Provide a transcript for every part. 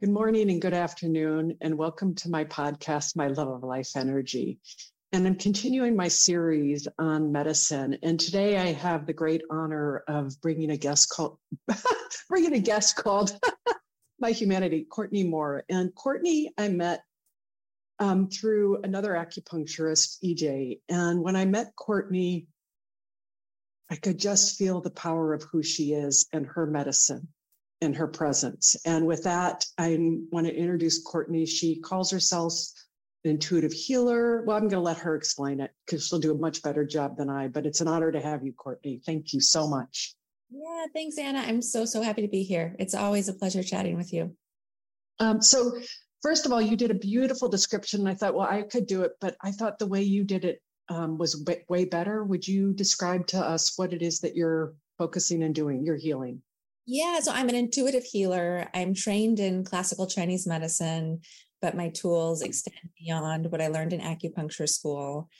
Good morning and good afternoon, and welcome to my podcast, My Love of Life Energy. And I'm continuing my series on medicine. And today I have the great honor of bringing a guest called, bringing a guest called My Humanity, Courtney Moore. And Courtney, I met um, through another acupuncturist, EJ. And when I met Courtney, I could just feel the power of who she is and her medicine and her presence. And with that, I want to introduce Courtney. She calls herself an intuitive healer. Well, I'm going to let her explain it because she'll do a much better job than I, but it's an honor to have you, Courtney. Thank you so much. Yeah, thanks, Anna. I'm so, so happy to be here. It's always a pleasure chatting with you. Um, so, first of all, you did a beautiful description. I thought, well, I could do it, but I thought the way you did it um, was way better. Would you describe to us what it is that you're focusing and doing, your healing? Yeah, so I'm an intuitive healer. I'm trained in classical Chinese medicine, but my tools extend beyond what I learned in acupuncture school.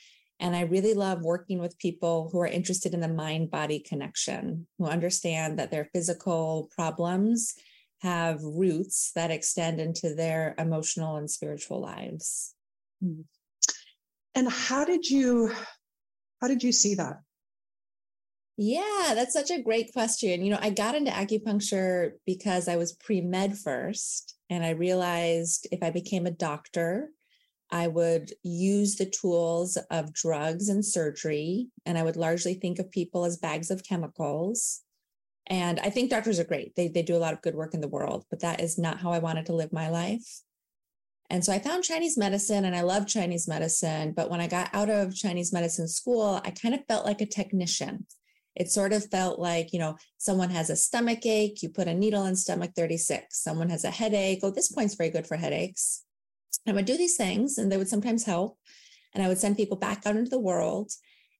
And I really love working with people who are interested in the mind body connection, who understand that their physical problems have roots that extend into their emotional and spiritual lives. Hmm. And how did you how did you see that? Yeah, that's such a great question. You know, I got into acupuncture because I was pre med first, and I realized if I became a doctor, I would use the tools of drugs and surgery, and I would largely think of people as bags of chemicals. And I think doctors are great. They, they do a lot of good work in the world, but that is not how I wanted to live my life. And so I found Chinese medicine and I love Chinese medicine. But when I got out of Chinese medicine school, I kind of felt like a technician. It sort of felt like, you know, someone has a stomach ache, you put a needle in stomach 36. Someone has a headache. Oh, this point's very good for headaches. I would do these things and they would sometimes help. And I would send people back out into the world.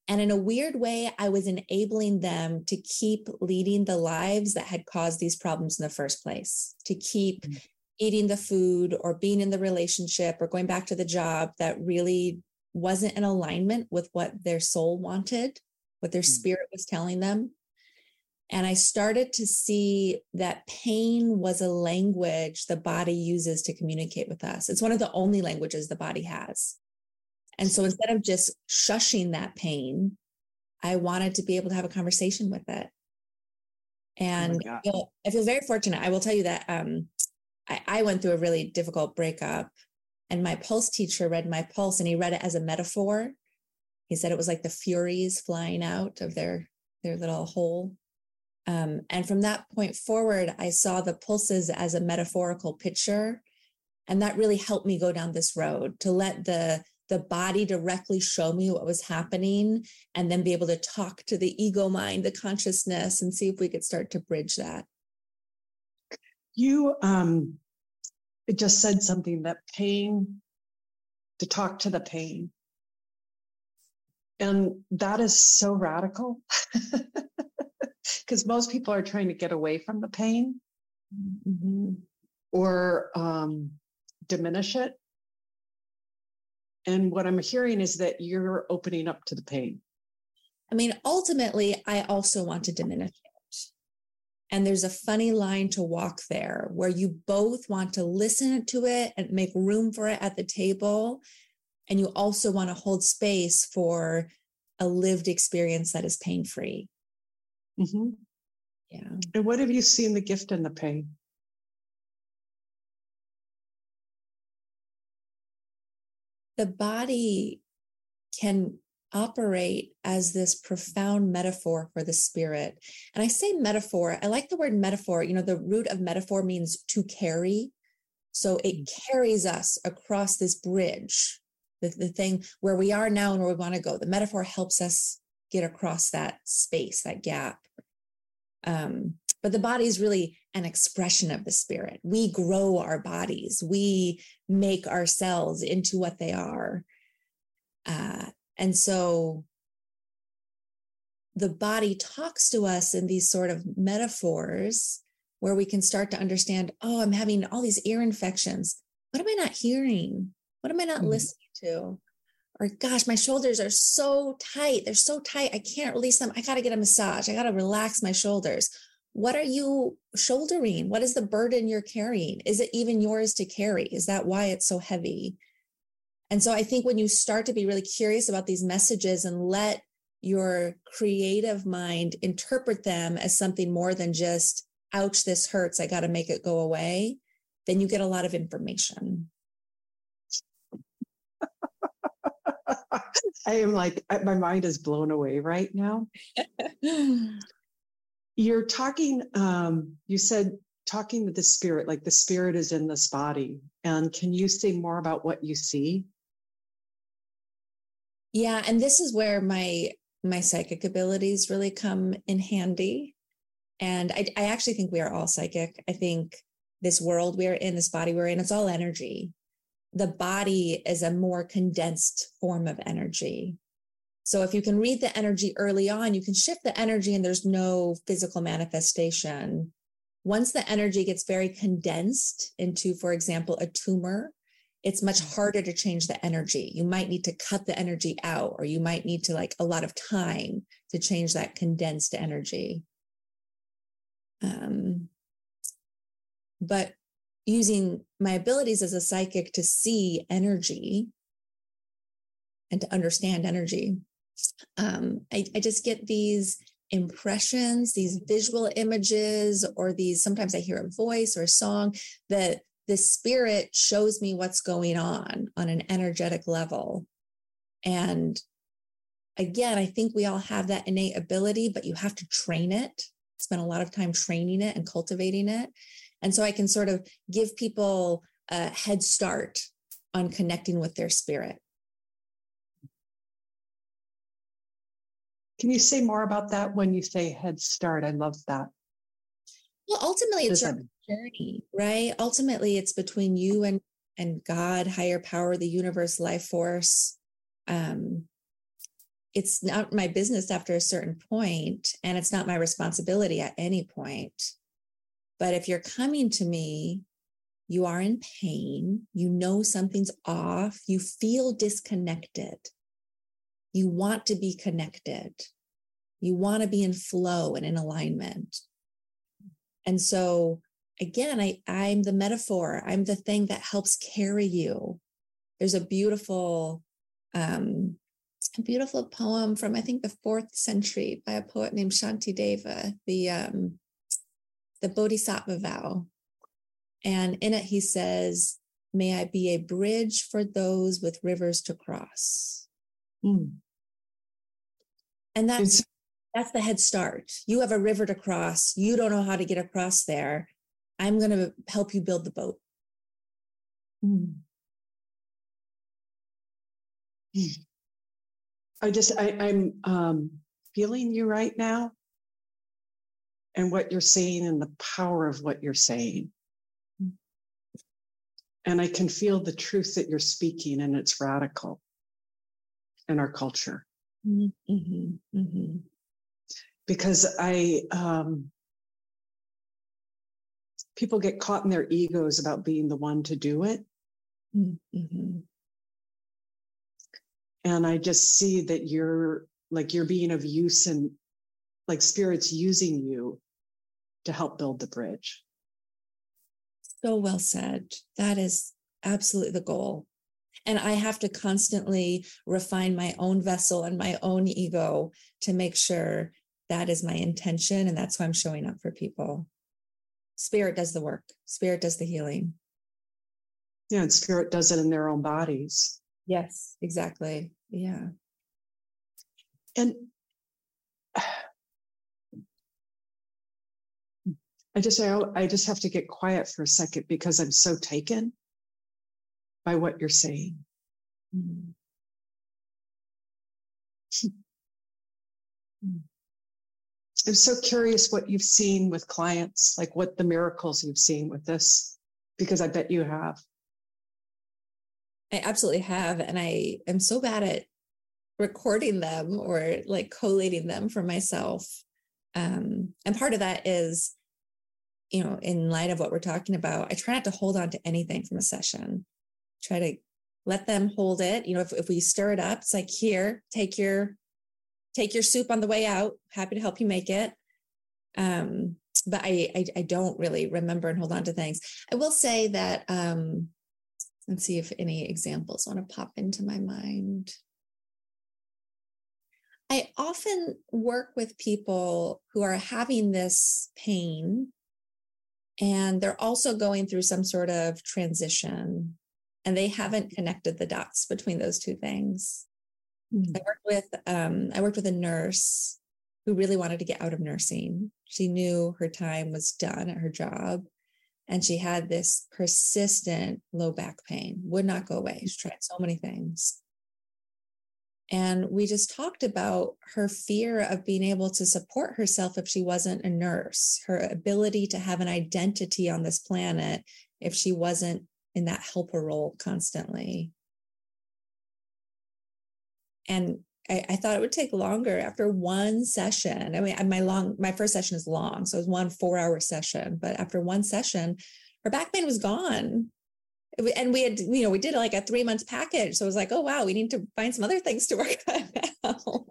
And in a weird way, I was enabling them to keep leading the lives that had caused these problems in the first place, to keep mm-hmm. eating the food or being in the relationship or going back to the job that really wasn't in alignment with what their soul wanted what their mm. spirit was telling them. And I started to see that pain was a language the body uses to communicate with us. It's one of the only languages the body has. And so instead of just shushing that pain, I wanted to be able to have a conversation with it. Oh and oh I, feel, I, feel, very fortunate. I will tell you that um, I, I went through a really difficult breakup, and my pulse teacher read my pulse and he read it as a metaphor he said it was like the furies flying out of their their little hole. Um, and from that point forward, I saw the pulses as a metaphorical picture, and that really helped me go down this road to let the the body directly show me what was happening, and then be able to talk to the ego mind, the consciousness, and see if we could start to bridge that. You um, just said something that pain to talk to the pain and that is so radical because most people are trying to get away from the pain mm-hmm. or um, diminish it. And what I'm hearing is that you're opening up to the pain. I mean, ultimately, I also want to diminish it. And there's a funny line to walk there where you both want to listen to it and make room for it at the table and you also want to hold space for a lived experience that is pain free. Mm-hmm. Yeah. And what have you seen the gift and the pain? The body can operate as this profound metaphor for the spirit. And I say metaphor, I like the word metaphor. You know, the root of metaphor means to carry. So it mm. carries us across this bridge the, the thing where we are now and where we want to go. The metaphor helps us get across that space, that gap. Um, but the body is really an expression of the spirit. We grow our bodies, we make our cells into what they are. Uh, and so the body talks to us in these sort of metaphors where we can start to understand oh, I'm having all these ear infections. What am I not hearing? What am I not mm-hmm. listening to? Or gosh, my shoulders are so tight. They're so tight. I can't release them. I got to get a massage. I got to relax my shoulders what are you shouldering? What is the burden you're carrying? Is it even yours to carry? Is that why it's so heavy? And so I think when you start to be really curious about these messages and let your creative mind interpret them as something more than just, ouch, this hurts, I got to make it go away, then you get a lot of information. I am like, my mind is blown away right now. You're talking, um, you said talking with the spirit, like the spirit is in this body. And can you say more about what you see? Yeah, and this is where my my psychic abilities really come in handy. And I, I actually think we are all psychic. I think this world we're in, this body we're in, it's all energy. The body is a more condensed form of energy. So if you can read the energy early on, you can shift the energy and there's no physical manifestation. Once the energy gets very condensed into, for example, a tumor, it's much harder to change the energy. You might need to cut the energy out, or you might need to like a lot of time to change that condensed energy. Um, but using my abilities as a psychic to see energy and to understand energy um, I, I just get these impressions, these visual images, or these sometimes I hear a voice or a song that the spirit shows me what's going on on an energetic level. And again, I think we all have that innate ability, but you have to train it, spend a lot of time training it and cultivating it. And so I can sort of give people a head start on connecting with their spirit. Can you say more about that when you say head start? I love that. Well, ultimately, it's a journey, right? Ultimately, it's between you and and God, higher power, the universe, life force. Um, it's not my business after a certain point, and it's not my responsibility at any point. But if you're coming to me, you are in pain, you know something's off, you feel disconnected. You want to be connected. You want to be in flow and in alignment. And so, again, I, I'm the metaphor, I'm the thing that helps carry you. There's a beautiful, um, a beautiful poem from I think the fourth century by a poet named Shanti Deva, the um, the Bodhisattva vow, and in it he says, "May I be a bridge for those with rivers to cross." Mm. And that's it's, that's the head start. You have a river to cross. You don't know how to get across there. I'm going to help you build the boat. Mm. I just I, am um, feeling you right now, and what you're saying, and the power of what you're saying. And I can feel the truth that you're speaking, and it's radical in our culture. Mm-hmm, mm-hmm. Because I, um, people get caught in their egos about being the one to do it. Mm-hmm. And I just see that you're like you're being of use and like spirits using you to help build the bridge. So well said. That is absolutely the goal. And I have to constantly refine my own vessel and my own ego to make sure that is my intention. And that's why I'm showing up for people. Spirit does the work, spirit does the healing. Yeah, and spirit does it in their own bodies. Yes, exactly. Yeah. And I just I, I just have to get quiet for a second because I'm so taken by what you're saying. Mm-hmm. I'm so curious what you've seen with clients, like what the miracles you've seen with this, because I bet you have. I absolutely have. And I am so bad at recording them or like collating them for myself. Um, and part of that is, you know, in light of what we're talking about, I try not to hold on to anything from a session. Try to let them hold it. You know, if, if we stir it up, it's like, here, take your take your soup on the way out. Happy to help you make it. Um, but I, I, I don't really remember and hold on to things. I will say that um, let's see if any examples want to pop into my mind. I often work with people who are having this pain and they're also going through some sort of transition and they haven't connected the dots between those two things. Mm-hmm. I worked with um, I worked with a nurse who really wanted to get out of nursing. She knew her time was done at her job, and she had this persistent low back pain, would not go away. She tried so many things. And we just talked about her fear of being able to support herself if she wasn't a nurse, her ability to have an identity on this planet if she wasn't in that helper role constantly and I, I, thought it would take longer after one session. I mean, my long, my first session is long, so it was one four-hour session. But after one session, her back pain was gone, and we had, you know, we did like a three-month package. So it was like, oh wow, we need to find some other things to work on now.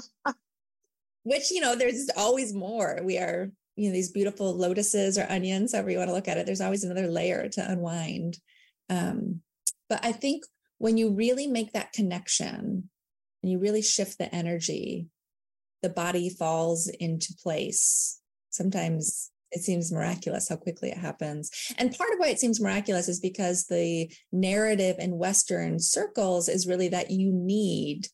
Which you know, there's always more. We are, you know, these beautiful lotuses or onions, however you want to look at it. There's always another layer to unwind. Um, but I think when you really make that connection and you really shift the energy, the body falls into place. Sometimes it seems miraculous how quickly it happens. And part of why it seems miraculous is because the narrative in Western circles is really that you need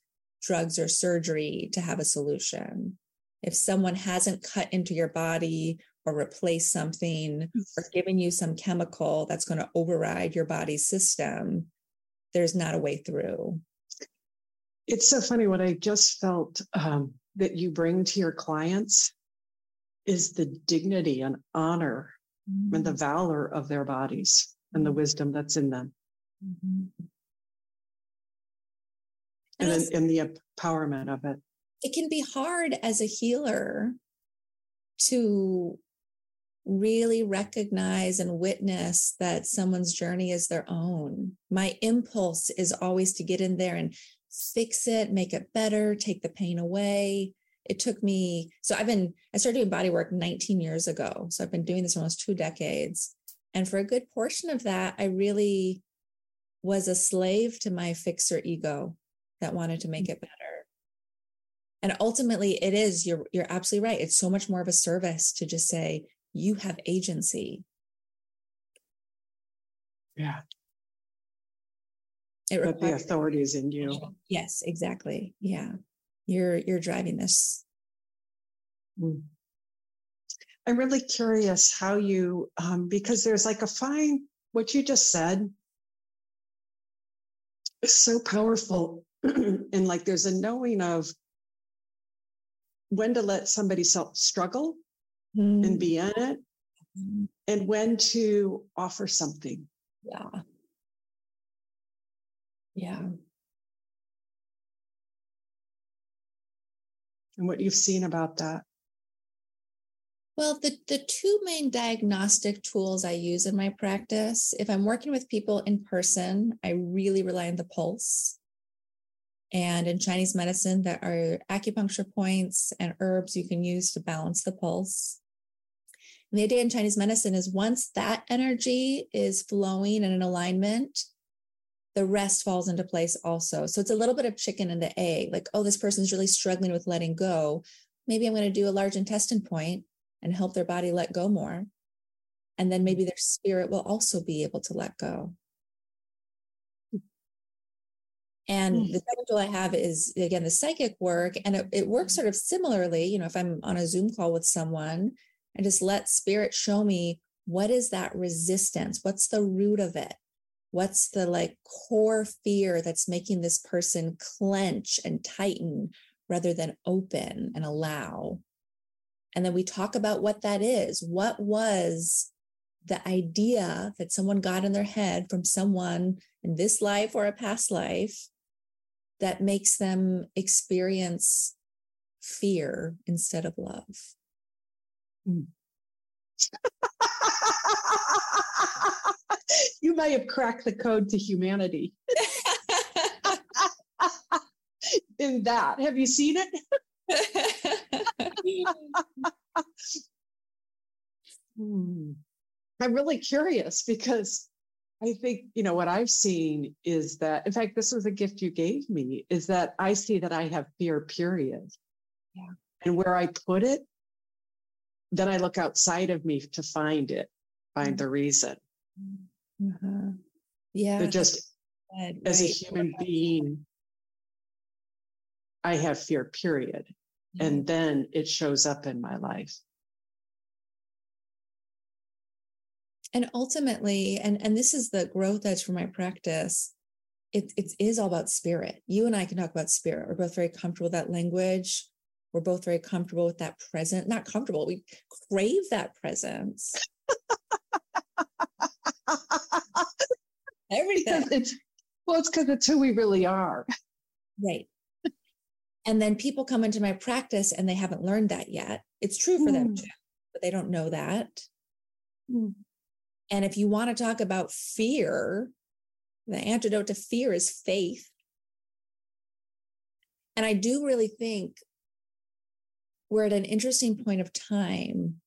drugs or surgery to have a solution. If someone hasn't cut into your body or replaced something or given you some chemical that's going to override your body's system, there's not a way through. It's so funny what I just felt um, that you bring to your clients is the dignity and honor mm-hmm. and the mm-hmm. valor of their bodies and the wisdom that's in them. Mm-hmm. And, and, and the empowerment of it. It can be hard as a healer to really recognize and witness that someone's journey is their own. My impulse is always to get in there and fix it, make it better, take the pain away. It took me, so I've been, I started doing body work 19 years ago. So I've been doing this almost two decades. And for a good portion of that, I really was a slave to my fixer ego that wanted to make mm. it better. And ultimately it is, you're you're absolutely right. It's so much more of a service to just say, you have agency. Yeah. It but the authority is in you. Yes, exactly. Yeah. You're you're driving this. Mm. I'm really curious how you um, because there's like a fine what you just said is so powerful and like there's a knowing of when to let somebody self struggle mm. and be in it mm. and when to offer something. Yeah. Yeah. And what you've seen about that. Well, the, the two main diagnostic tools I use in my practice, if I'm working with people in person, I really rely on the pulse. And in Chinese medicine, there are acupuncture points and herbs you can use to balance the pulse. And the idea in Chinese medicine is once that energy is flowing and in alignment, the rest falls into place also. So it's a little bit of chicken and the egg like, oh, this person's really struggling with letting go. Maybe I'm going to do a large intestine point and help their body let go more. And then maybe their spirit will also be able to let go. And mm. the second tool I have is again the psychic work, and it, it works sort of similarly. You know, if I'm on a Zoom call with someone and just let spirit show me what is that resistance? What's the root of it? What's the like core fear that's making this person clench and tighten rather than open and allow. And then we talk about what that is. What was the idea that someone got in their head from someone in this life or a past life that makes them experience fear instead of love? Mm. you may have cracked the code to humanity. in that. Have you seen it? hmm. I'm really curious because I think, you know, what I've seen is that, in fact, this was a gift you gave me, is that I see that I have fear, period. Yeah. And where I put it, then I look outside of me to find it, find mm-hmm. the reason. Mm-hmm. Mm-hmm. Yeah. just right. as a human being, I have fear, period. Yeah. And mm-hmm. then it shows up in my life. And ultimately, and, and this is the growth edge for my practice, it, it is all about spirit. You and I can talk about spirit. We're both very comfortable with that language. We're both very comfortable with that present, not comfortable, we crave that presence. Everything. It's, well, it's because it's who we really are. Right. And then people come into my practice and they haven't learned that yet. It's true for mm. them too, but they don't know that. Mm. And if you want to talk about fear, the antidote to fear is faith. And I do really think we're at an interesting point of time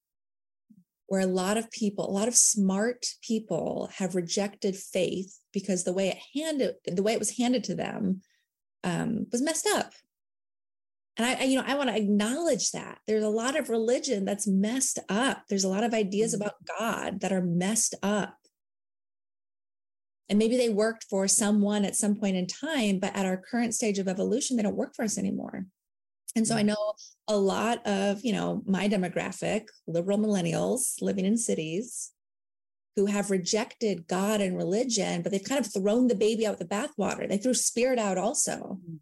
where a lot of people, a lot of smart people have rejected faith because the way it handed, the way it was handed to them um, was messed up. And I, I you know, I want to acknowledge that there's a lot of religion that's messed up. There's a lot of ideas mm-hmm. about God that are messed up. And maybe they worked for someone at some point in time, but at our current stage of evolution, they don't work for us anymore. And so I mm-hmm. know a lot of, you know, my demographic, liberal millennials living in cities who have rejected God and religion, but they've kind of thrown the baby out with the bathwater. They threw spirit out also. Mm-hmm.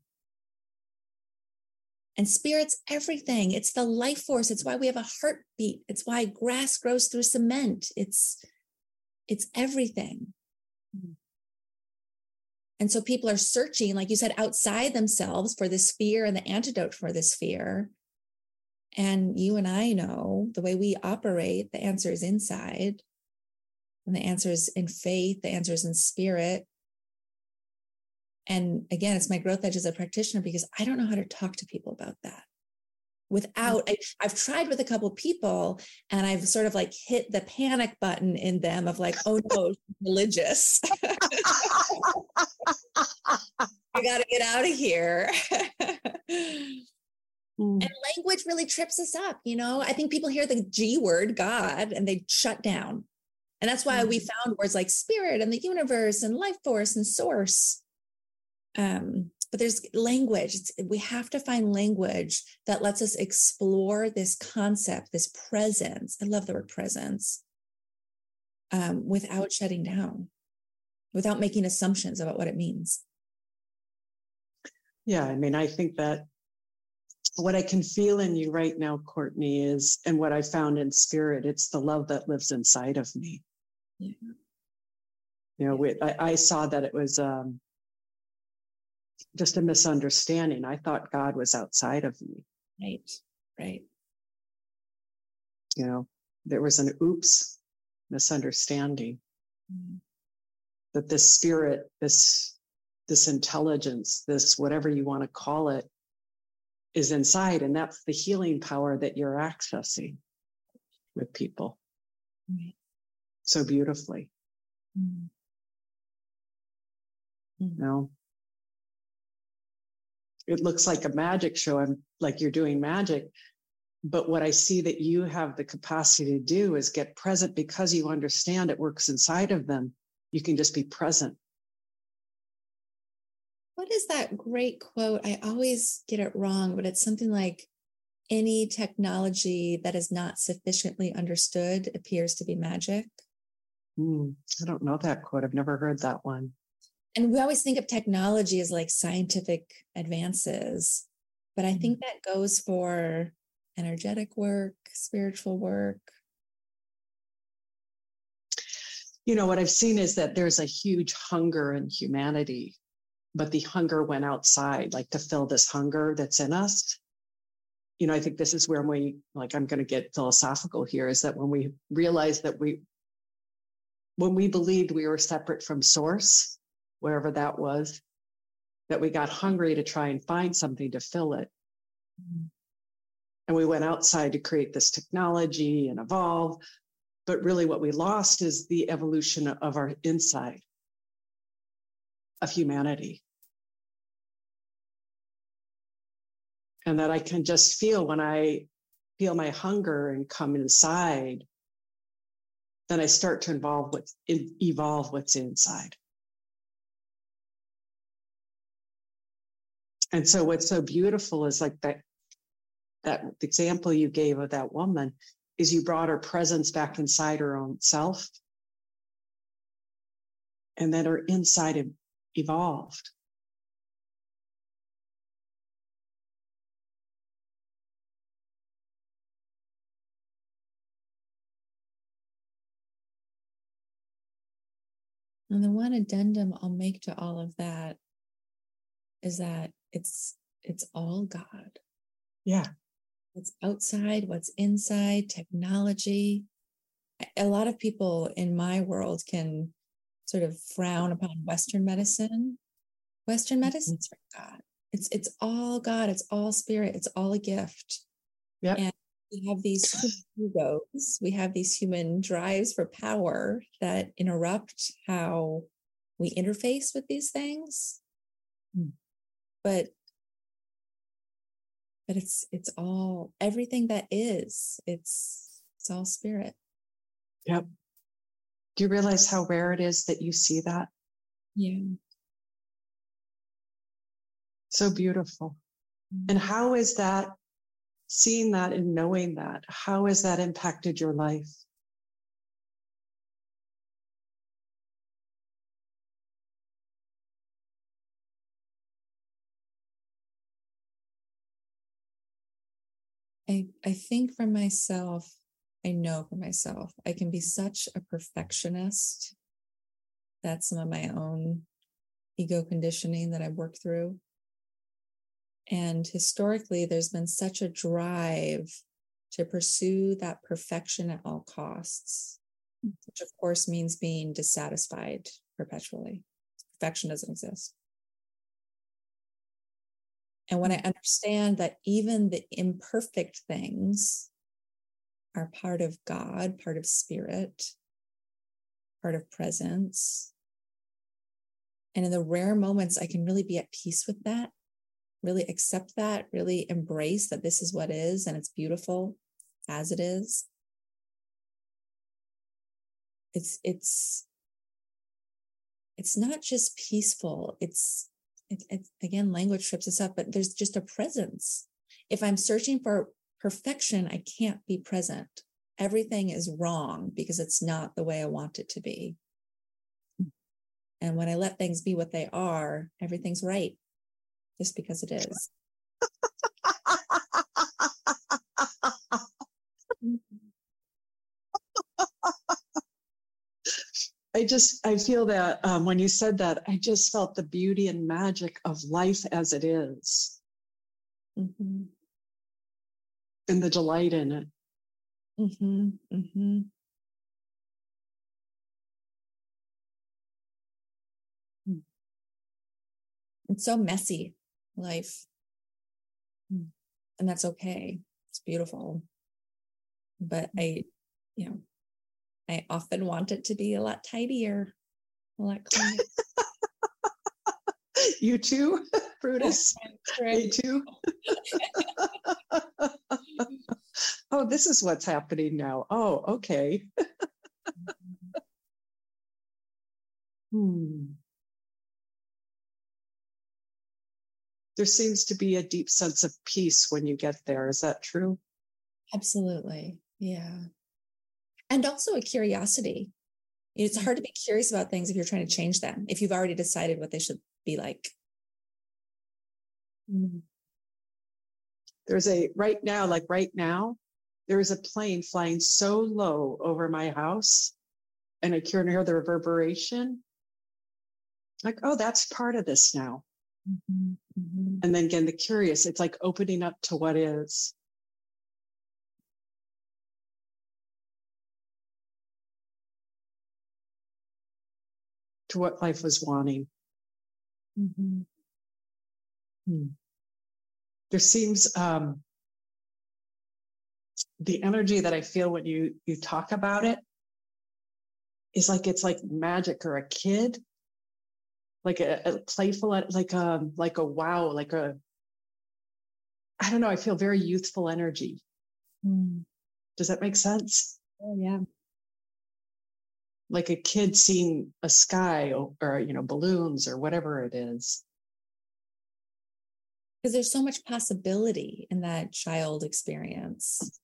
And spirit's everything. It's the life force. It's why we have a heartbeat. It's why grass grows through cement. It's it's everything. Mm-hmm. And so people are searching, like you said, outside themselves for this fear and the antidote for this fear. And you and I know the way we operate, the answer is inside. And the answer is in faith, the answer is in spirit. And again, it's my growth edge as a practitioner because I don't know how to talk to people about that without I, have tried with a couple people and i've sort of like hit the panic button in them of like oh no religious i gotta get out of here. Mm. and language really trips us up you know? I think people hear the g word god and they shut down. And that's why mm. we found words like spirit and the universe and life force and source. Um, but there's language. It's, we have to find language that lets us explore this concept this presence. I love the word presence um, without shutting down without making assumptions about what it means yeah i mean i think that what i can feel in you right now courtney is and what i found in spirit it's the love that lives inside of me yeah. you know we, I, I saw that it was um, just a misunderstanding. I thought God was outside of me. Right, right. You know, there was an oops misunderstanding mm-hmm. That this spirit, this this intelligence, this whatever you want to call it, is inside, and that's the healing power that you're accessing with people right. so beautifully. Mm-hmm. You know, it looks like a magic show. I'm like you're doing magic. But what I see that you have the capacity to do is get present because you understand it works inside of them. You can just be present. What is that great quote? I always get it wrong, but it's something like any technology that is not sufficiently understood appears to be magic. Mm, I don't know that quote. I've never heard that one and we always think of technology as like scientific advances But I think that goes for energetic work, spiritual work. You know, what I've seen is that there's a huge hunger in humanity, but the hunger went outside, like to fill this hunger that's in us. You know, I think this is where we, like, I'm going to get philosophical here, is that when we realize that we, when we believed we were separate from source, wherever that was, that we got hungry to try and find something to fill it. Mm-hmm. And we went outside to create this technology and evolve. But really, what we lost is the evolution of our inside, of humanity. And that I can just feel when I feel my hunger and come inside, then I start to involve what's evolve what's inside. And so what's so beautiful is like that that example you gave of that woman is you brought her presence back inside her own self. And that her inside evolved. And the one addendum I'll make to all of that is that it's it's all God. Yeah. What's outside, what's inside, technology. A lot of people in my world can sort of frown upon Western medicine. Western mm-hmm. medicine's from God. It's it's all God. It's all spirit. It's all a gift. Yeah. And we have these egos. We have these human drives for power that interrupt how we interface with these things. Mm but but it's it's all everything that is it's it's all spirit. Yep. Do you realize how rare it is that you see that? Yeah. So beautiful. Mm-hmm. and how is that seeing that and knowing that how has that impacted your life I, I think for myself, I know for myself, I can be such a perfectionist. That's some of my own ego conditioning that I've worked through. And historically, there's been such a drive to pursue that perfection at all costs, which of course means being dissatisfied perpetually. Perfection doesn't exist. And when I mm. understand that even the imperfect things are part of God, part of spirit, part of presence, and in the rare moments I can really be at peace with that, really accept that, really embrace that this is what is and it's beautiful as it is. It's it's it's not just peaceful, it's it, it, again, language trips us up, but there's just a presence. If I'm searching for perfection, I can't be present. Everything is wrong because it's not the way I want it to be. And when I let things be what they are, everything's right just because it is. I just, I feel that um, when you said that, I just felt the beauty and magic of life as it is. Mm-hmm. And the delight in it. Mm-hmm. Mm-hmm. Hmm. It's so messy, life. Hmm. And that's okay. It's beautiful. But I, you know, I often want it to be a lot tidier, a lot cleaner. you too, Brutus. Me too. oh, this is what's happening now. Oh, okay. hmm. There seems to be a deep sense of peace when you get there. Is that true? Absolutely. Yeah and also a curiosity. It's hard to be curious about things if you're trying to change them, if you've already decided what they should be like. Mm-hmm. There's a right now, like right now, there is a plane flying so low over my house, and I can hear the reverberation. Like, oh, that's part of this now. Mm-hmm, mm-hmm. And then again, the curious, it's like opening up to what is. To what life was wanting. Mm-hmm. Hmm. There seems um, the energy that I feel when you you talk about it is like it's like magic or a kid like a, a playful, like a um, like a wow, like a I don't know. I feel very youthful energy. Mm. Does that make sense? Oh yeah. Like a kid seeing a sky or, or you know balloons or whatever it is. Because there's so much possibility in that child experience.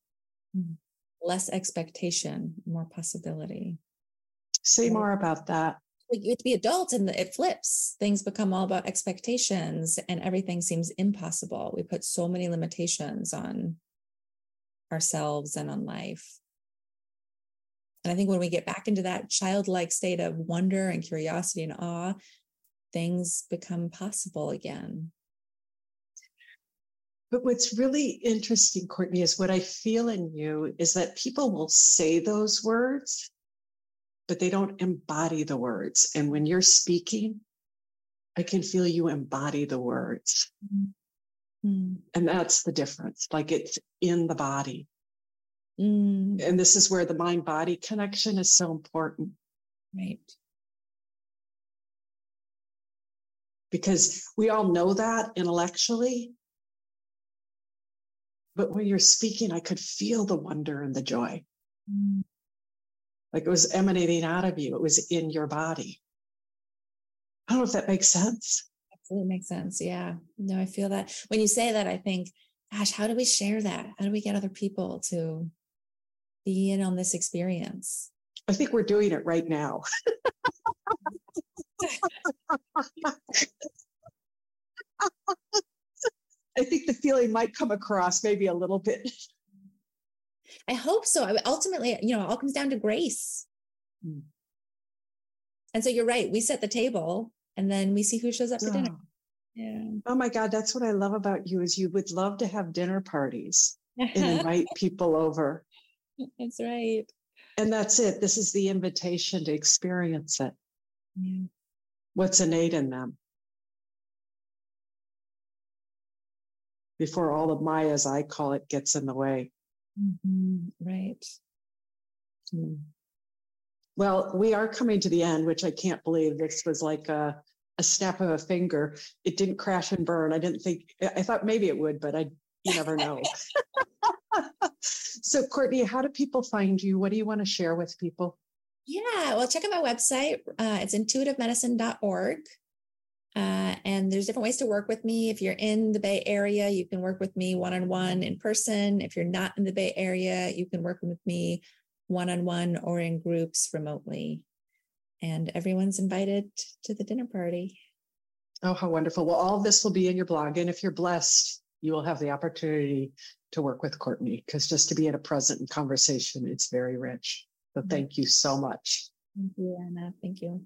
Hmm. Less expectation, more possibility. Say more about that you have to be adults and it flips things become all about expectations and everything seems impossible we put so many limitations on ourselves and on life and i think when we get back into that childlike state of wonder and curiosity and awe things become possible again but what's really interesting courtney is what i feel in you is that people will say those words but they don't embody the words. And when you're speaking, I can feel you embody the words. Mm-hmm. And that's the difference. Like it's in the body. Mm. And this is where the mind body connection is so important. Right. Because we all know that intellectually. But when you're speaking, I could feel the wonder and the joy. Mm like it was emanating out of you, it was in your body. I don't know if that makes sense. Absolutely makes sense. Yeah. No, I feel that. When you say that, I think, gosh, how do we share that? How do we get other people to be in on this experience? I think we're doing it right now. I think the feeling might come across maybe a little bit I hope so. I, ultimately, you know, it all comes down to grace. Mm. And so you're right. We set the table and then we see who shows up for oh. dinner. Yeah. Oh my God, that's what I love about you is you would love to have dinner parties and invite people over. That's right. And that's it. This is the invitation to experience it. Yeah. What's innate in them? Before all of my, as I call it, gets in the way. Mm-hmm. Right. Mm. Well, we are coming to the end, which I can't believe this was like a, a snap of a finger. It didn't crash and burn. I didn't think, I thought maybe it would, but I, you never know. so, Courtney, how do people find you? What do you want to share with people? Yeah, well, check out my website. Uh, it's intuitivemedicine.org. Uh, and there's different ways to work with me. If you're in the Bay Area, you can work with me one on one in person. If you're not in the Bay Area, you can work with me one on one or in groups remotely. And everyone's invited to the dinner party. Oh, how wonderful. Well, all this will be in your blog. And if you're blessed, you will have the opportunity to work with Courtney because just to be in a present conversation, it's very rich. So mm-hmm. thank you so much. Thank you, Anna. Thank you.